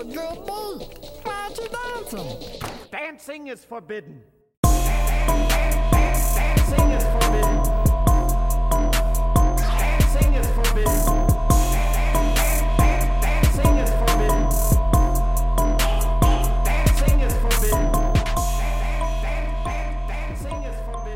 a good beat. Why aren't you dancing? Dancing is forbidden. Dancing is forbidden. Dancing is forbidden.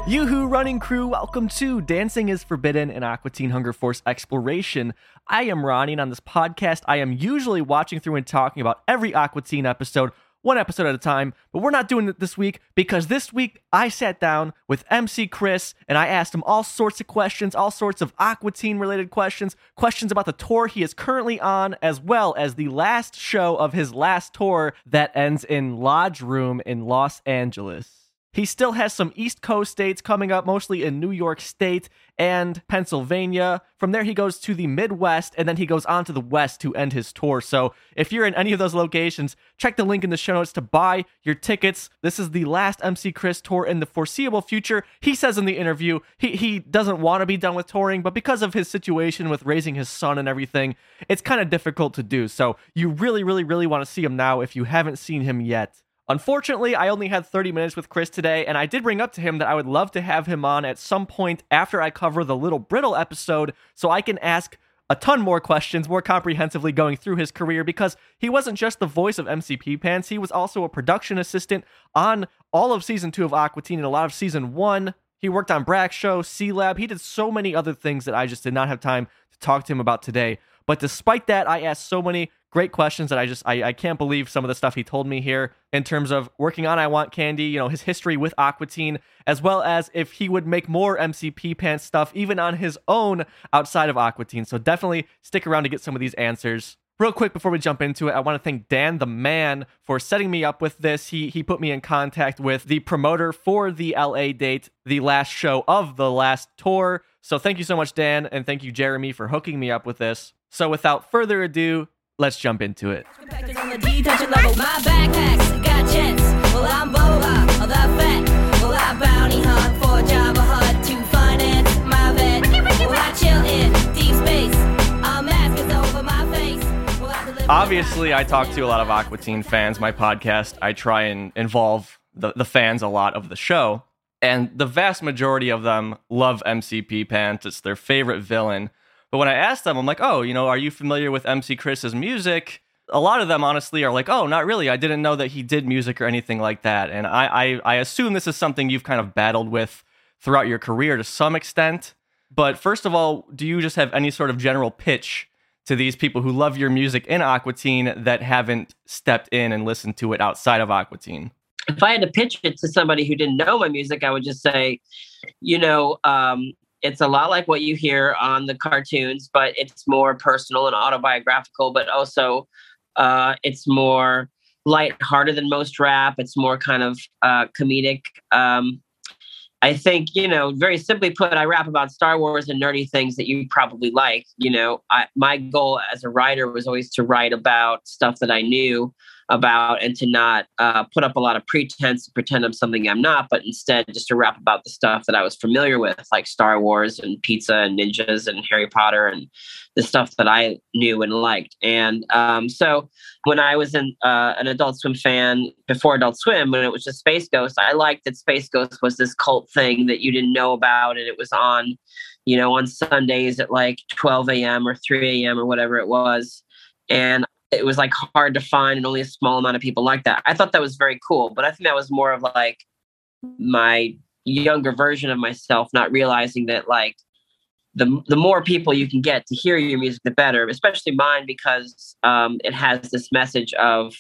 Yoo-hoo running crew, welcome to Dancing is Forbidden, an Aqua Teen Hunger Force exploration. I am Ronnie, and on this podcast, I am usually watching through and talking about every Aqua Teen episode, one episode at a time, but we're not doing it this week because this week I sat down with MC Chris and I asked him all sorts of questions, all sorts of Aqua Teen related questions, questions about the tour he is currently on, as well as the last show of his last tour that ends in Lodge Room in Los Angeles. He still has some East Coast states coming up, mostly in New York State and Pennsylvania. From there, he goes to the Midwest and then he goes on to the West to end his tour. So, if you're in any of those locations, check the link in the show notes to buy your tickets. This is the last MC Chris tour in the foreseeable future. He says in the interview he, he doesn't want to be done with touring, but because of his situation with raising his son and everything, it's kind of difficult to do. So, you really, really, really want to see him now if you haven't seen him yet. Unfortunately, I only had 30 minutes with Chris today, and I did bring up to him that I would love to have him on at some point after I cover the Little Brittle episode so I can ask a ton more questions more comprehensively going through his career because he wasn't just the voice of MC Pee Pants, he was also a production assistant on all of season two of Aqua Teen and a lot of season one. He worked on Brak Show, C Lab. He did so many other things that I just did not have time to talk to him about today. But despite that, I asked so many great questions that I just I, I can't believe some of the stuff he told me here in terms of working on I Want Candy, you know, his history with Aqua Teen, as well as if he would make more MC Pee Pants stuff even on his own outside of Aqua Teen. So definitely stick around to get some of these answers. Real quick before we jump into it, I want to thank Dan the man for setting me up with this. He he put me in contact with the promoter for the LA date, the last show of the last tour. So thank you so much Dan and thank you Jeremy for hooking me up with this. So without further ado, let's jump into it. Packers on the D, touching level. My backpacks got jets. Well, I'm Boba, of that fat. Well, I bounty hunt for Java Hut to finance my vet. Well, I chill in deep space. A mask is over my face. Well, I deliver Obviously, I talk to a lot of Aqua Teen fans. My podcast, I try and involve the, the fans a lot of the show. And the vast majority of them love MC Pee Pants. It's their favorite villain. But when I asked them, I'm like, oh, you know, are you familiar with MC Chris's music? A lot of them, honestly, are like, oh, not really. I didn't know that he did music or anything like that. And I, I, I assume this is something you've kind of battled with throughout your career to some extent. But first of all, do you just have any sort of general pitch to these people who love your music in Aqua Teen that haven't stepped in and listened to it outside of Aqua Teen? If I had to pitch it to somebody who didn't know my music, I would just say, you know, um, it's a lot like what you hear on the cartoons, but it's more personal and autobiographical, but also uh, it's more lighthearted than most rap. It's more kind of uh, comedic. Um, I think, you know, very simply put, I rap about Star Wars and nerdy things that you probably like. You know, I, my goal as a writer was always to write about stuff that I knew about and to not uh, put up a lot of pretense, to pretend I'm something I'm not, but instead just to rap about the stuff that I was familiar with, like Star Wars and pizza and ninjas and Harry Potter and the stuff that I knew and liked. And um, so when I was in, uh, an Adult Swim fan before Adult Swim, when it was just Space Ghost, I liked that Space Ghost was this cult thing that you didn't know about, and it was on, you know, on Sundays at like 12 a.m. or 3 a.m. or whatever it was. And it was like hard to find and only a small amount of people like that. I thought that was very cool, but I think that was more of like my younger version of myself, not realizing that like the the more people you can get to hear your music, the better. Especially mine because um, it has this message of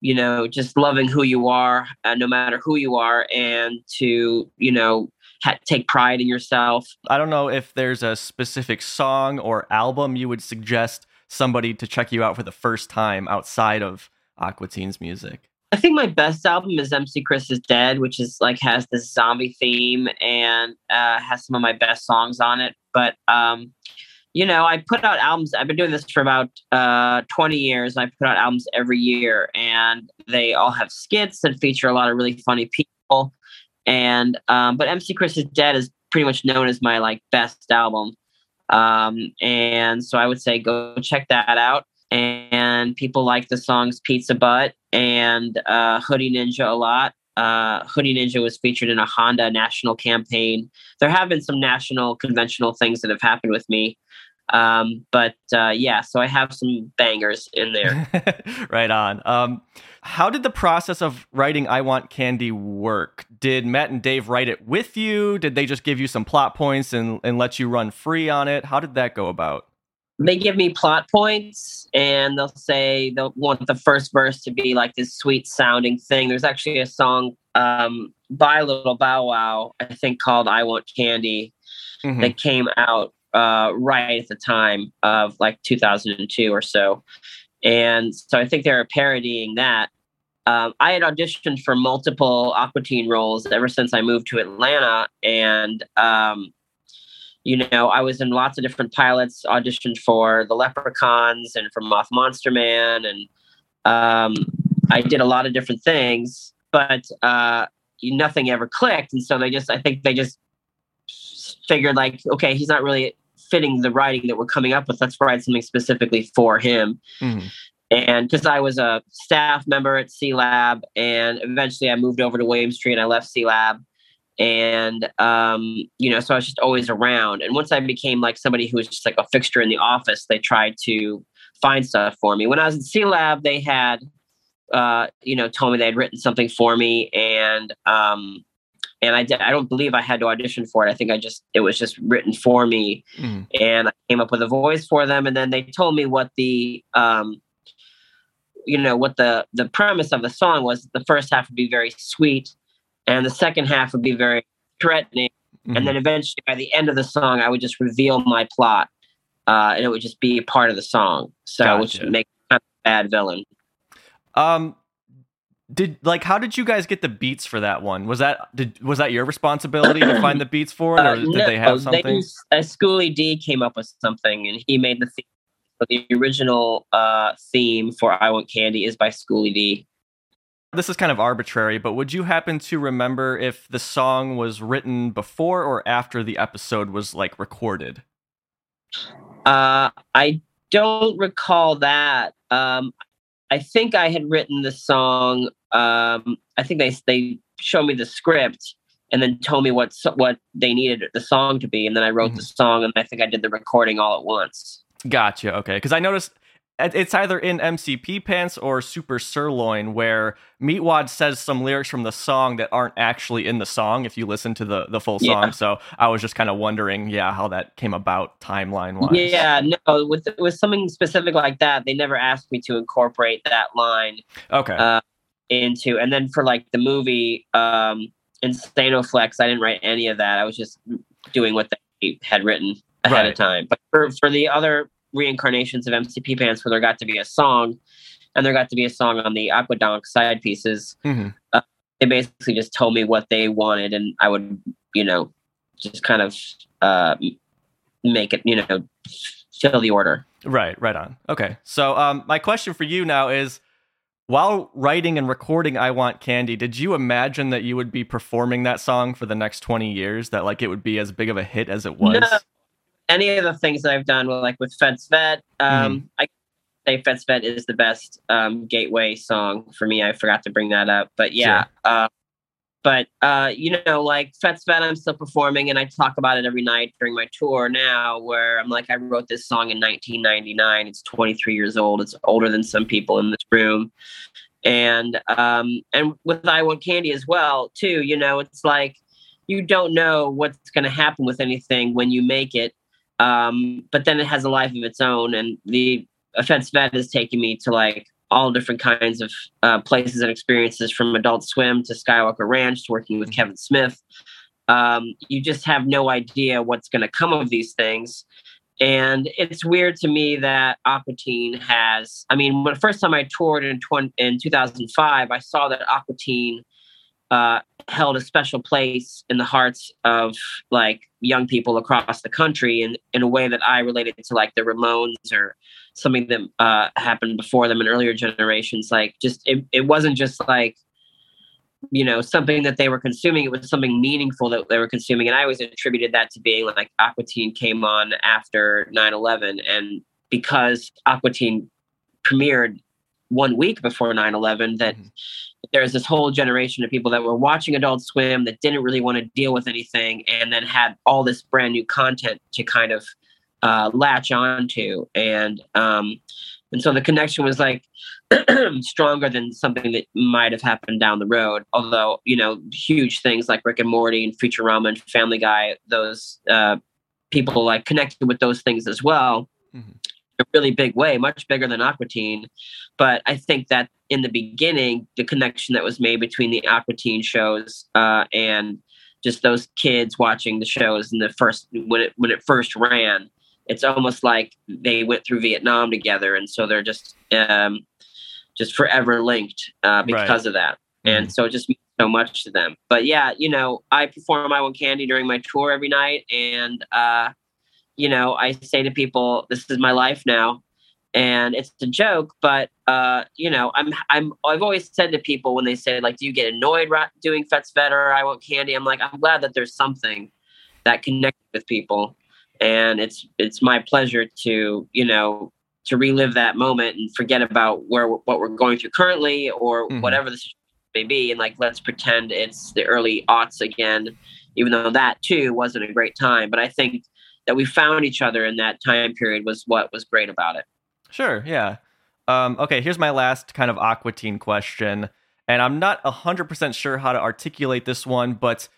you know just loving who you are, uh, no matter who you are, and to you know ha- take pride in yourself. I don't know if there's a specific song or album you would suggest somebody to check you out for the first time outside of Aqua Teen's music. I think my best album is MC Chris is Dead, which is like has this zombie theme and uh, has some of my best songs on it. But um, you know, I put out albums. I've been doing this for about uh, 20 years. and I put out albums every year, and they all have skits that feature a lot of really funny people. And um, but MC Chris is Dead is pretty much known as my like best album. Um, and so I would say go check that out. and people like the songs Pizza Butt and uh, Hoodie Ninja a lot. Uh, Hoodie Ninja was featured in a Honda national campaign. There have been some national conventional things that have happened with me. Um, but uh, yeah, so I have some bangers in there. right on. Um, how did the process of writing I Want Candy work? Did Matt and Dave write it with you? Did they just give you some plot points and, and let you run free on it? How did that go about? they give me plot points and they'll say they'll want the first verse to be like this sweet sounding thing. There's actually a song um, by Little Bow Wow, I think called I Want Candy, Mhm. that came out uh, right at the time of like 2002 or so. And so I think they were parodying that. Um, I had auditioned for multiple Aqua Teen roles ever since I moved to Atlanta. And um, you know, I was in lots of different pilots, auditioned for the Leprechauns and for Moth Monster Man, and um, I did a lot of different things, but uh, nothing ever clicked. And so they just, I think they just figured like, okay, he's not really fitting the writing that we're coming up with. Let's write something specifically for him. Mhm. And because I was a staff member at C Lab, and eventually I moved over to William Street and I left C Lab. And, um, you know, so I was just always around. And once I became like somebody who was just like a fixture in the office, they tried to find stuff for me. When I was in C Lab, they had, uh, you know, told me they had written something for me. And, um, and I did, I don't believe I had to audition for it. I think I just, it was just written for me Mhm. and I came up with a voice for them. And then they told me what the, um, you know, what the the premise of the song was. The first half would be very sweet, and the second half would be very threatening. Mhm. And then eventually, by the end of the song, I would just reveal my plot, uh, and it would just be part of the song. So, which Gotcha. would make me kind of a bad villain. Um, did like how did you guys get the beats for that one? Was that did was that your responsibility to find the beats for it, or Uh, did no, they have something? used- uh, Schoolly D came up with something, and he made the theme. The original uh, theme for "I Want Candy" is by Schoolly D. this is kind of arbitrary, but would you happen to remember if the song was written before or after the episode was like recorded? Uh, I don't recall that. Um, I think I had written the song. Um, I think they they showed me the script and then told me what what they needed the song to be, and then I wrote the song, and I think I did the recording all at once. Gotcha. Okay, because I noticed it's either in MC Pee Pants or Super Sirloin where Meatwad says some lyrics from the song that aren't actually in the song if you listen to the the full Yeah. song. So I was just kind of wondering, yeah, how that came about timeline wise. Yeah, no, with with something specific like that, they never asked me to incorporate that line Okay. uh, into. And then for like the movie um, Insanoflex, I didn't write any of that. I was just doing what they had written ahead Right. of time. But for for the other reincarnations of MC Pee Pants, where there got to be a song, and there got to be a song on the Aquadonk side pieces, Mhm. they basically just told me what they wanted, and I would, you know, just kind of uh, make it, you know, fill the order. Right, right on. Okay. So um my question for you now is while writing and recording I Want Candy, did you imagine that you would be performing that song for the next 20 years that like it would be as big of a hit as it was? No. Any of the things that I've done, with, like with Fett's Vette, um, I say Fett's Vette is the best um, gateway song for me. I forgot to bring that up, but yeah. Uh, but uh, you know, like Fett's Vette, I'm still performing, and I talk about it every night during my tour now. Where I'm like, I wrote this song in 1999. It's 23 years old. It's older than some people in this room, and um, and with I Want Candy as well too. You know, it's like you don't know what's going to happen with anything when you make it. Um, but then it has a life of its own, and the offense vet is taking me to like all different kinds of uh, places and experiences, from Adult Swim to Skywalker Ranch to working with Kevin Smith. Um, you just have no idea what's going to come of these things. And it's weird to me that Aqua Teen has. I mean, when the first time I toured in 20, in 2005, I saw that Aqua Teen uh, held a special place in the hearts of like young people across the country in, in a way that I related to like the Ramones or something that uh, happened before them in earlier generations. Like just it, it wasn't just like you know something that they were consuming. It was something meaningful that they were consuming. And i always attributed that to being like aqua teen came on after 9-11 and because aqua teen premiered one week before 9-11 that Mhm. there's this whole generation of people that were watching adult swim that didn't really want to deal with anything and then had all this brand new content to kind of uh, latch onto and um, and so the connection was like stronger than something that might have happened down the road although you know huge things like rick and morty and futurama and family guy those uh, people like connected with those things as well. A really big way much bigger than aqua teen. But i think that in the beginning the connection that was made between the aqua teen shows uh, and just those kids watching the shows in the first when it when it first ran it's almost like they went through vietnam together. And so they're just um, just forever linked uh, because of that. And so it just means so much to them. But yeah you know i perform i want candy during my tour every night. And uh, you know i say to people this is my life now and it's a joke but uh you know i'm i'm i've always said to people when they say like do you get annoyed ra- doing Fett's Vette or i want candy. I'm like i'm glad that there's something that connects with people and it's it's my pleasure to you know to relive that moment and forget about where what we're going through currently or Mhm. whatever the situation may be and like let's pretend it's the early aughts again even though that too wasn't a great time. But i think that we found each other in that time period was what was great about it Sure, yeah. Um, okay, here's my last kind of Aqua Teen question. And I'm not 100% sure how to articulate this one, but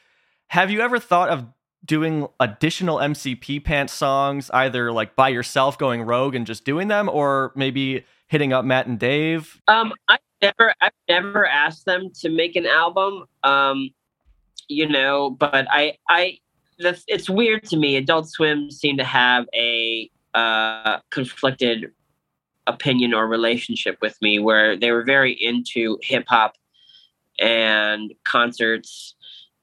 have you ever thought of doing additional MC Pee Pants songs, either like by yourself going rogue and just doing them, or maybe hitting up Matt and Dave? Um, I never, I've never asked them to make an album. Um, you know, but I, I, the, it's weird to me. Adult Swim seem to have a uh, conflicted opinion or relationship with me, where they were very into hip hop and concerts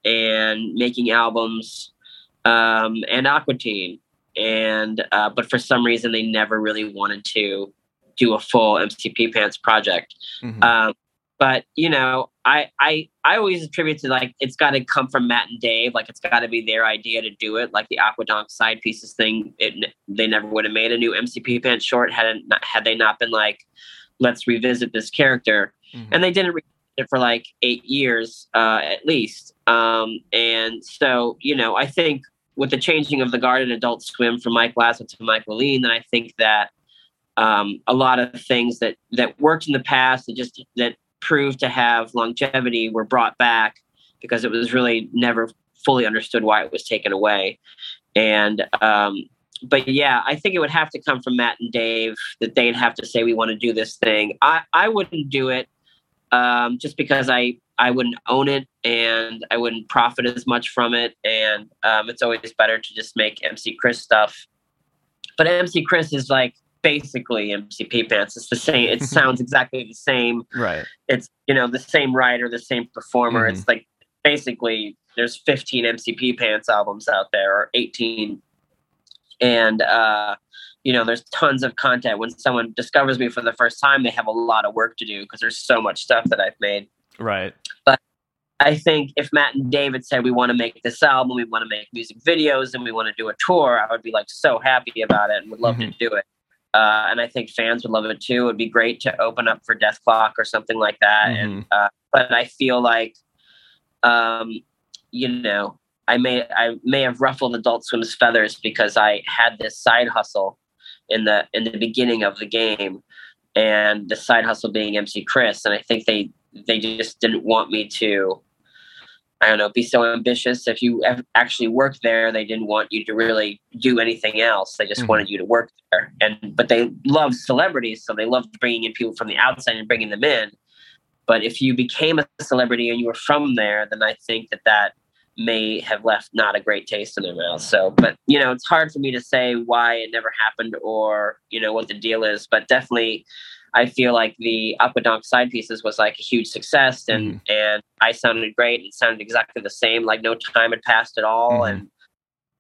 and making albums um, and Aqua Teen, and uh, but for some reason they never really wanted to do a full MC Pee Pants project. Mhm. Um, but you know, I I I always attribute to like it's got to come from Matt and Dave. Like it's got to be their idea to do it. Like the Aquadonk side pieces thing, it, they never would have made a new MC Pee Pants short had not, had they not been like, let's revisit this character. Mhm. And they didn't revisit it for like eight years uh, at least. Um, and so you know, I think with the changing of the guard in Adult Swim from Mike Lazzo to Mike Lean, then I think that um, a lot of things that that worked in the past that just that proved to have longevity were brought back because it was really never fully understood why it was taken away. And um, but yeah, I think it would have to come from Matt and Dave that they'd have to say we want to do this thing. I I wouldn't do it um, just because I I wouldn't own it and I wouldn't profit as much from it. And um, it's always better to just make MC Chris stuff. But MC Chris is like basically MC Pee Pants. It's the same. It sounds exactly the same. Right. It's you know the same writer, the same performer. Mhm. It's like basically there's 15 MC Pee Pants albums out there or 18, and uh, you know there's tons of content. When someone discovers me for the first time, they have a lot of work to do because there's so much stuff that I've made. Right. But I think if Matt and David said we want to make this album, we want to make music videos, and we want to do a tour, I would be like so happy about it and would love Mhm. to do it. Uh, and I think fans would love it too. It would be great to open up for Dethklok or something like that. And uh, but I feel like, um, you know, I may I may have ruffled Adult Swim's feathers because I had this side hustle in the in the beginning of the game, and the side hustle being MC Chris, and I think they they just didn't want me to I don't know, be so ambitious. If you actually worked there, they didn't want you to really do anything else. They just Mhm. wanted you to work there. And but they loved celebrities, so they loved bringing in people from the outside and bringing them in. But if you became a celebrity and you were from there, then I think that that may have left not a great taste in their mouth. So, but you know, it's hard for me to say why it never happened or you know what the deal is. But definitely, I feel like the Aquadonk side pieces was like a huge success, and and I sounded great. It sounded exactly the same, like no time had passed at all, Mhm. and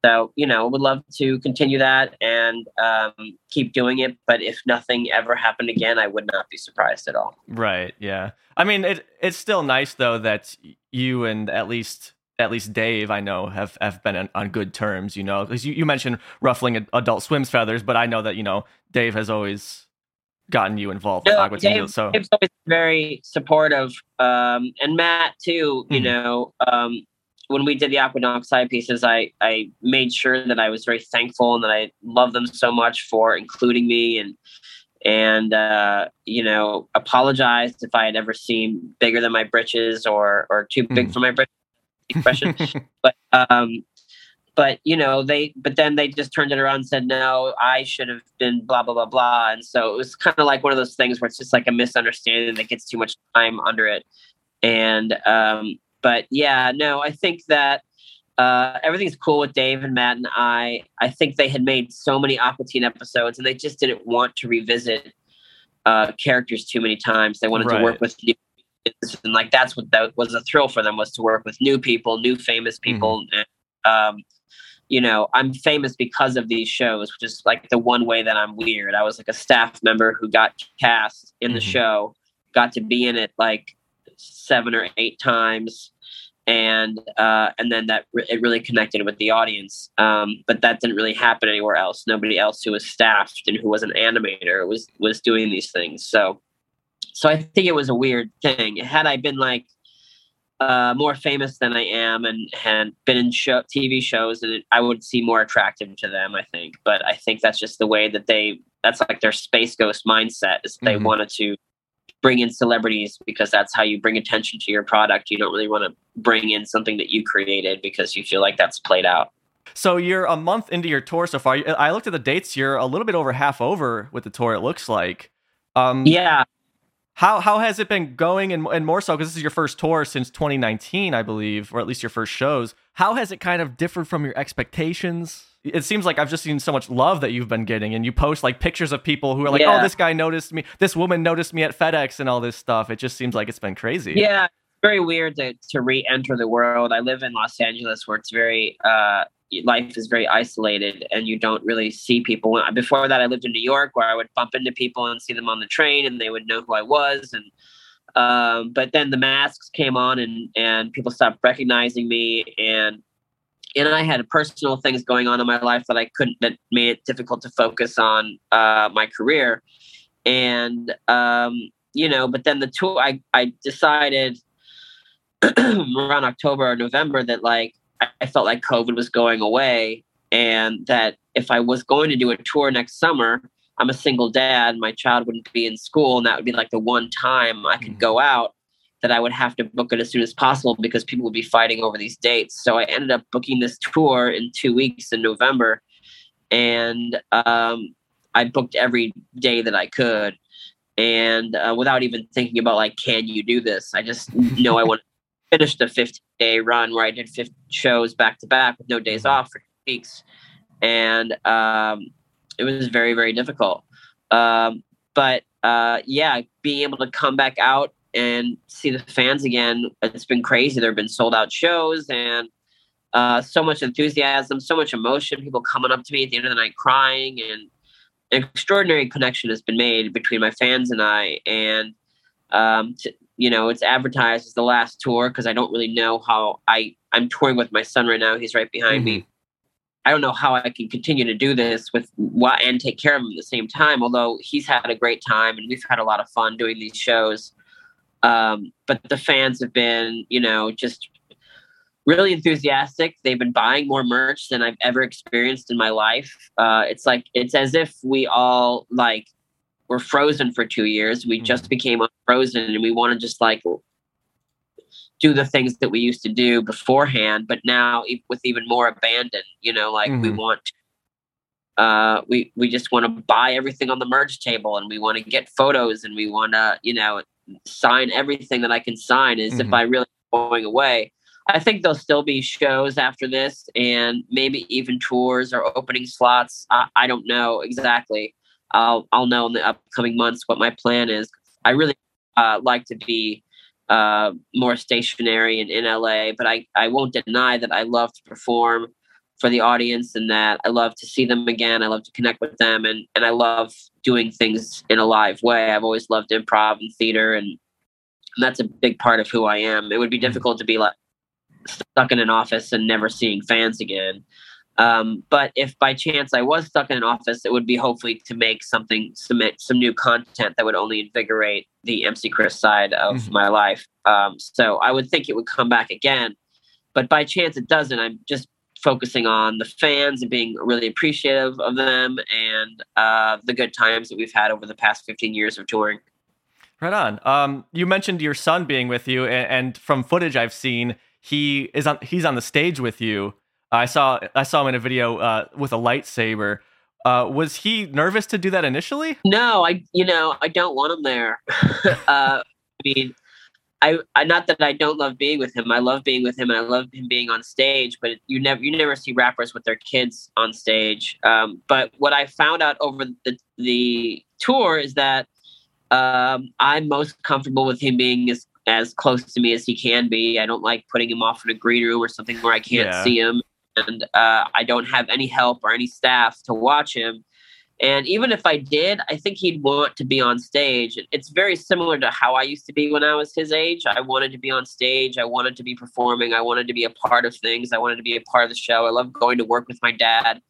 so you know, would love to continue that and um, keep doing it. But if nothing ever happened again, I would not be surprised at all. Right. Yeah. I mean, it it's still nice though that you and at least at least Dave, I know, have have been on, on good terms. You know, because you, you mentioned ruffling Adult Swim's feathers, but I know that you know Dave has always gotten you involved with No, Aqua. Dave, So Dave's always very supportive, um, and Matt too. You Mhm. know, um, when we did the Aquadonk side pieces, I I made sure that I was very thankful and that I love them so much for including me and and uh, you know apologized if I had ever seemed bigger than my britches or or too big Mhm. for my britches. Expression, but um, but you know they but then they just turned it around and said no i should have been blah blah blah blah and so it was kind of like one of those things where it's just like a misunderstanding that gets too much time under it and um but yeah no i think that uh, everything's cool with Dave and Matt and I. I think they had made so many Aqua Teen episodes, and they just didn't want to revisit uh, characters too many times. They wanted Right. to work with new, and like that's what that was a thrill for them was to work with new people, new famous people. And, um, you know, I'm famous because of these shows, which is like the one way that I'm weird. I was like a staff member who got cast in the Mhm. show, got to be in it like seven or eight times, and uh, and then that re- it really connected with the audience. Um, but that didn't really happen anywhere else. Nobody else who was staffed and who was an animator was was doing these things. So, so I think it was a weird thing. Had I been like uh, more famous than I am and had been in show, TV shows, and I would see more attractive to them. I think, but I think that's just the way that they. That's like their space ghost mindset. Is they Mhm. wanted to bring in celebrities because that's how you bring attention to your product. You don't really want to bring in something that you created because you feel like that's played out. So you're a month into your tour so far. I looked at the dates. You're a little bit over half over with the tour. It looks like. Um, Yeah, How how has it been going, and and more so because this is your first tour since 2019, I believe, or at least your first shows. How has it kind of differed from your expectations? It seems like I've just seen so much love that you've been getting, and you post like pictures of people who are like, "Oh, this guy noticed me. This woman noticed me at FedEx," and all this stuff. It just seems like it's been crazy. Yeah, very weird to, to re-enter the world. I live in Los Angeles where it's very uh, life is very isolated and you don't really see people. Before that, I lived in New York where I would bump into people and see them on the train and they would know who I was. And um, but then the masks came on and and people stopped recognizing me and and I had personal things going on in my life that I couldn't that made it difficult to focus on uh, my career. And um, you know, but then the tour, I I decided around October or November that like I, felt like COVID was going away, and that if I was going to do a tour next summer, I'm a single dad, my child wouldn't be in school, and that would be like the one time I could Mhm. go out. That I would have to book it as soon as possible because people would be fighting over these dates. So I ended up booking this tour in two weeks in November, and um, I booked every day that I could and uh, without even thinking about like can you do this i just know i want to a the 50 day run where i did 50 shows back to back with no days off for weeks. And um, it was very very difficult. Um, but uh, yeah being able to come back out and see the fans again it's been crazy. There have been sold out shows and uh, so much enthusiasm so much emotion people coming up to me at the end of the night crying and an extraordinary connection has been made between my fans and I. And, um, t- you know, it's advertised as the last tour because I don't really know how I, I'm touring with my son right now. He's right behind me. I don't know how I can continue to do this with what and take care of him at the same time. Although he's had a great time and we've had a lot of fun doing these shows. Um, but the fans have been, you know, just really enthusiastic. They've been buying more merch than I've ever experienced in my life. Uh, it's like it's as if we all like were frozen for two years. We just became unfrozen, and we want to just like do the things that we used to do beforehand, but now with even more abandon. You know, like we Mhm. want. Uh, we we just want to buy everything on the merge table, and we want to get photos, and we want to, you know, sign everything that I can sign. is if Mhm. I really going away. I think there'll still be shows after this, and maybe even tours or opening slots. I, I don't know exactly. I'll I'll know in the upcoming months what my plan is. I really uh, like to be uh, more stationary in, in LA, but I, I won't deny that I love to perform for the audience and that I love to see them again. I love to connect with them, and and I love doing things in a live way. I've always loved improv and theater, and that's a big part of who I am. It would be difficult to be like stuck in an office and never seeing fans again. Um, but if by chance I was stuck in an office, it would be hopefully to make something, submit some new content that would only invigorate the MC Chris side of Mhm. my life. Um, so I would think it would come back again. But by chance it doesn't. I'm just focusing on the fans and being really appreciative of them and uh, the good times that we've had over the past 15 years of touring. Right on. Um, you mentioned your son being with you, and, and from footage I've seen, he is on. He's on the stage with you. I saw. I saw him in a video uh, with a lightsaber. Uh, was he nervous to do that initially? No, I you know I don't want him there. uh, I mean, I, I not that I don't love being with him. I love being with him, and I love him being on stage. But you never you never see rappers with their kids on stage. Um, but what I found out over the the tour is that um, I'm most comfortable with him being as as close to me as he can be. I don't like putting him off in a green room or something where I can't Yeah. see him, and uh, I don't have any help or any staff to watch him. And even if I did, I think he'd want to be on stage. It's very similar to how I used to be when I was his age. I wanted to be on stage. I wanted to be performing. I wanted to be a part of things. I wanted to be a part of the show. I love going to work with my dad.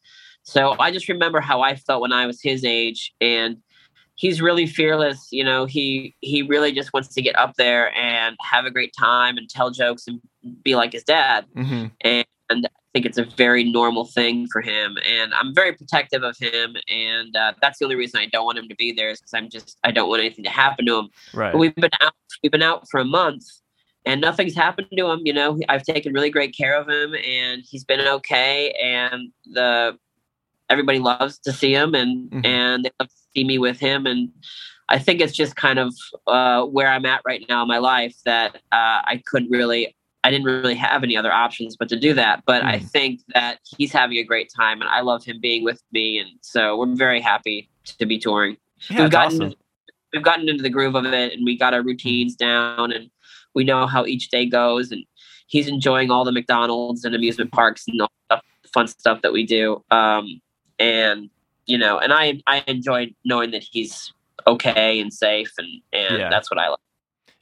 So I just remember how I felt when I was his age. And he's really fearless. You know, he he really just wants to get up there and have a great time and tell jokes and be like his dad Mm-hmm. and I think it's a very normal thing for him. And I'm very protective of him, and uh, that's the only reason I don't want him to be there is because I'm just I don't want anything to happen to him. Right. But we've been out we've been out for a month, and nothing's happened to him. You know, I've taken really great care of him, and he's been okay. And the everybody loves to see him, and Mhm. and they love to see me with him, and. I think it's just kind of uh, where I'm at right now in my life that uh, I couldn't really I didn't really have any other options but to do that. But I Mhm. think that he's having a great time, and I love him being with me, and so we're very happy to be touring. yeah, we've gotten awesome. we've gotten into the groove of it, and we got our routines down, and we know how each day goes, and he's enjoying all the McDonald's and amusement parks and all the fun stuff that we do. Um, and you know, and I I enjoy knowing that he's okay and safe, and and Yeah. that's what I like.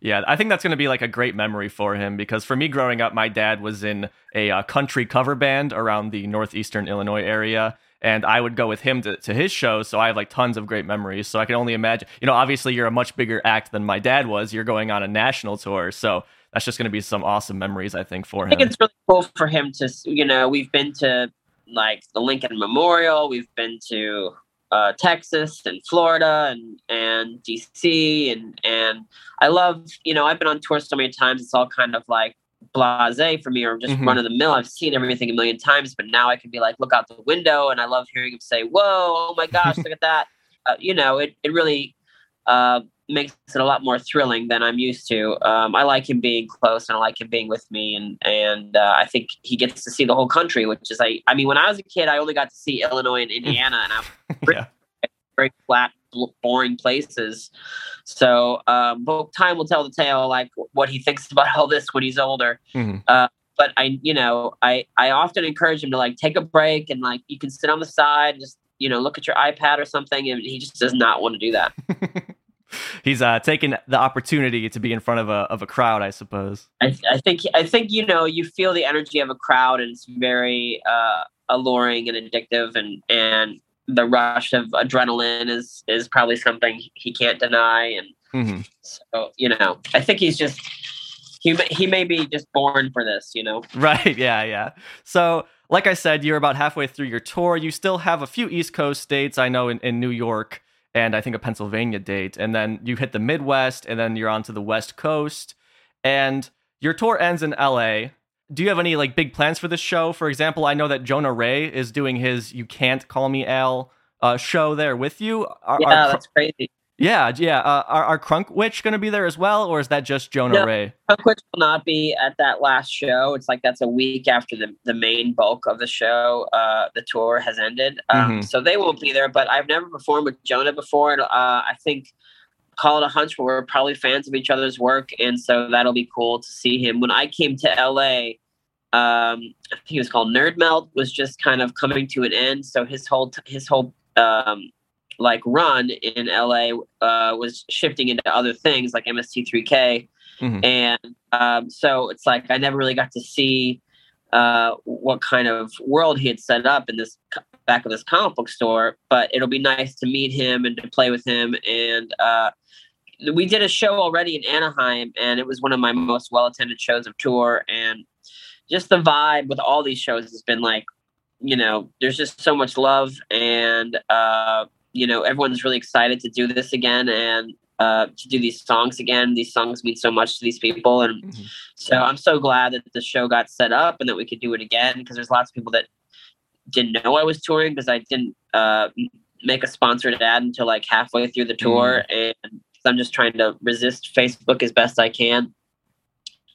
Yeah, I think that's going to be like a great memory for him because for me growing up, my dad was in a uh, country cover band around the northeastern Illinois area. And I would go with him to, to his shows. So I have like tons of great memories. So I can only imagine, you know, obviously you're a much bigger act than my dad was. You're going on a national tour. So that's just going to be some awesome memories, I think, for him. I think it's really cool for him to, you know, we've been to like the Lincoln Memorial, we've been to uh, Texas and Florida and and DC and and I love, you know, I've been on tour so many times. It's all kind of like blase for me or just Mhm. run of the mill. I've seen everything a million times, but now I can be like, look out the window, and I love hearing him say, "Whoa, oh my gosh, look at that!" Uh, you know, it it really uh, makes it a lot more thrilling than I'm used to. Um, I like him being close, and I like him being with me, and and uh, I think he gets to see the whole country, which is I. I mean, when I was a kid, I only got to see Illinois and Indiana, and I'm yeah. very flat, boring places. So, um, but time will tell the tale, like what he thinks about all this when he's older. Mhm. But I, you know, I I often encourage him to like take a break and like you can sit on the side, just you know, look at your iPad or something, and he just does not want to do that. He's uh, taking the opportunity to be in front of a, of a crowd, I suppose. I, I think I think you know you feel the energy of a crowd and it's very uh, alluring and addictive and and the rush of adrenaline is is probably something he can't deny and hmm so you know I think he's just he may- he may be just born for this you know Right. Yeah. Yeah. So, like I said, you're about halfway through your tour. You still have a few East Coast states. I know in, in New York and I think a Pennsylvania date. And then you hit the Midwest and then you're on to the West Coast. And your tour ends in LA. Do you have any like big plans for this show? For example, I know that Jonah Ray is doing his You Can't Call Me Al uh, show there with you. Are, yeah are, that's crazy yeah. Yeah. Uh, are, are Crunk Witch going to be there as well? Or is that just Jonah No. Ray? Crunk Witch will not be at that last show. It's like that's a week after the, the main bulk of the show. Uh, the tour has ended, um, Mhm. so they won't be there. But I've never performed with Jonah before. And, uh, I think call it a hunch, but we're probably fans of each other's work, and so that'll be cool to see him. When I came to LA, um, I think it was called Nerd Melt, was just kind of coming to an end. So his whole t- his whole um, like run in LA uh, was shifting into other things like MST3K Mhm. and um, so it's like I never really got to see uh, what kind of world he had set up in this back of this comic book store. But it'll be nice to meet him and to play with him. And uh, we did a show already in Anaheim, and it was one of my most well attended shows of tour. And just the vibe with all these shows has been like, you know, there's just so much love, and uh, you know, everyone's really excited to do this again and uh, to do these songs again. These songs mean so much to these people, and Mhm. so I'm so glad that the show got set up and that we could do it again because there's lots of people that didn't know I was touring because I didn't uh, make a sponsored ad until like halfway through the tour, and I'm just trying to resist Facebook as best I can.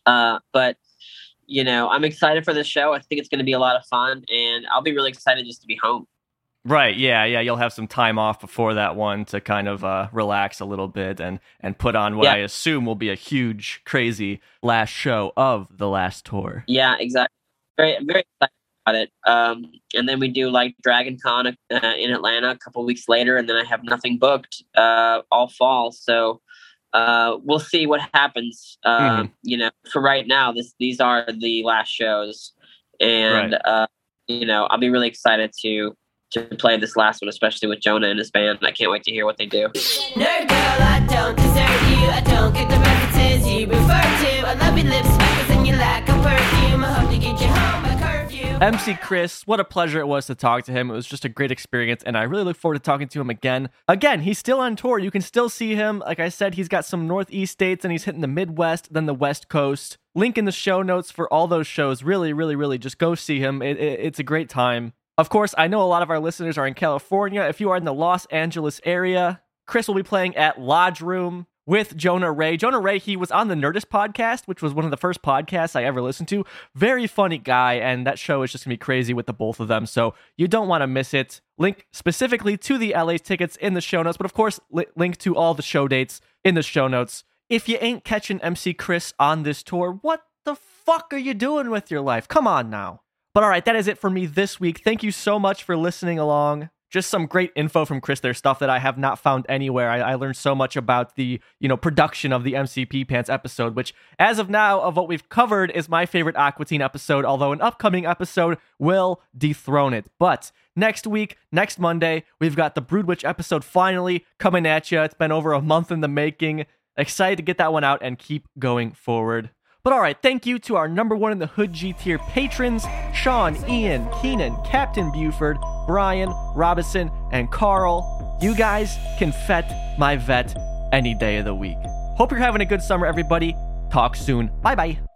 Uh, but you know, I'm excited for this show. I think it's going to be a lot of fun, and I'll be really excited just to be home. Right. Yeah. Yeah. You'll have some time off before that one to kind of uh, relax a little bit and and put on what Yeah. I assume will be a huge, crazy last show of the last tour. Yeah, exactly. Very, I'm very excited about it. Um, and then we do like Dragon Con uh, in Atlanta a couple weeks later, and then I have nothing booked uh, all fall. So uh, we'll see what happens. Uh, Mhm. You know, for right now, this these are the last shows, and uh, you know, I'll be really excited to to play this last one, especially with Jonah and his band. I can't wait to hear what they do. Nerd girl, I don't deserve you. I don't get the references you refer to. I love your lips smackers and you lack a perfume. I hope to get you home by curfew. MC Chris, what a pleasure it was to talk to him. It was just a great experience, and I really look forward to talking to him again. Again, he's still on tour. You can still see him. Like I said, he's got some Northeast states, and he's hitting the Midwest, then the West Coast. Link in the show notes for all those shows. Really, really, really, just go see him. It, it- it's a great time. Of course, I know a lot of our listeners are in California. If you are in the Los Angeles area, Chris will be playing at Lodge Room with Jonah Ray. Jonah Ray, he was on the Nerdist podcast, which was one of the first podcasts I ever listened to. Very funny guy, and that show is just gonna be crazy with the both of them. So you don't want to miss it. Link specifically to the LA tickets in the show notes, but of course, li- link to all the show dates in the show notes. If you ain't catching MC Chris on this tour, what the fuck are you doing with your life? Come on now. But all right, that is it for me this week. Thank you so much for listening along. Just some great info from Chris there, stuff that I have not found anywhere. I, I learned so much about the, you know, production of the MC Pee Pants episode, which as of now, of what we've covered, is my favorite Aqua Teen episode, although an upcoming episode will dethrone it. But next week, next Monday, we've got the Broodwich episode finally coming at you. It's been over a month in the making. Excited to get that one out and keep going forward. But all right, thank you to our number one in the Hood G tier patrons Sean, Ian, Keenan, Captain Buford, Brian, Robinson, and Carl. You guys can fet my vet any day of the week. Hope you're having a good summer, everybody. Talk soon. Bye bye.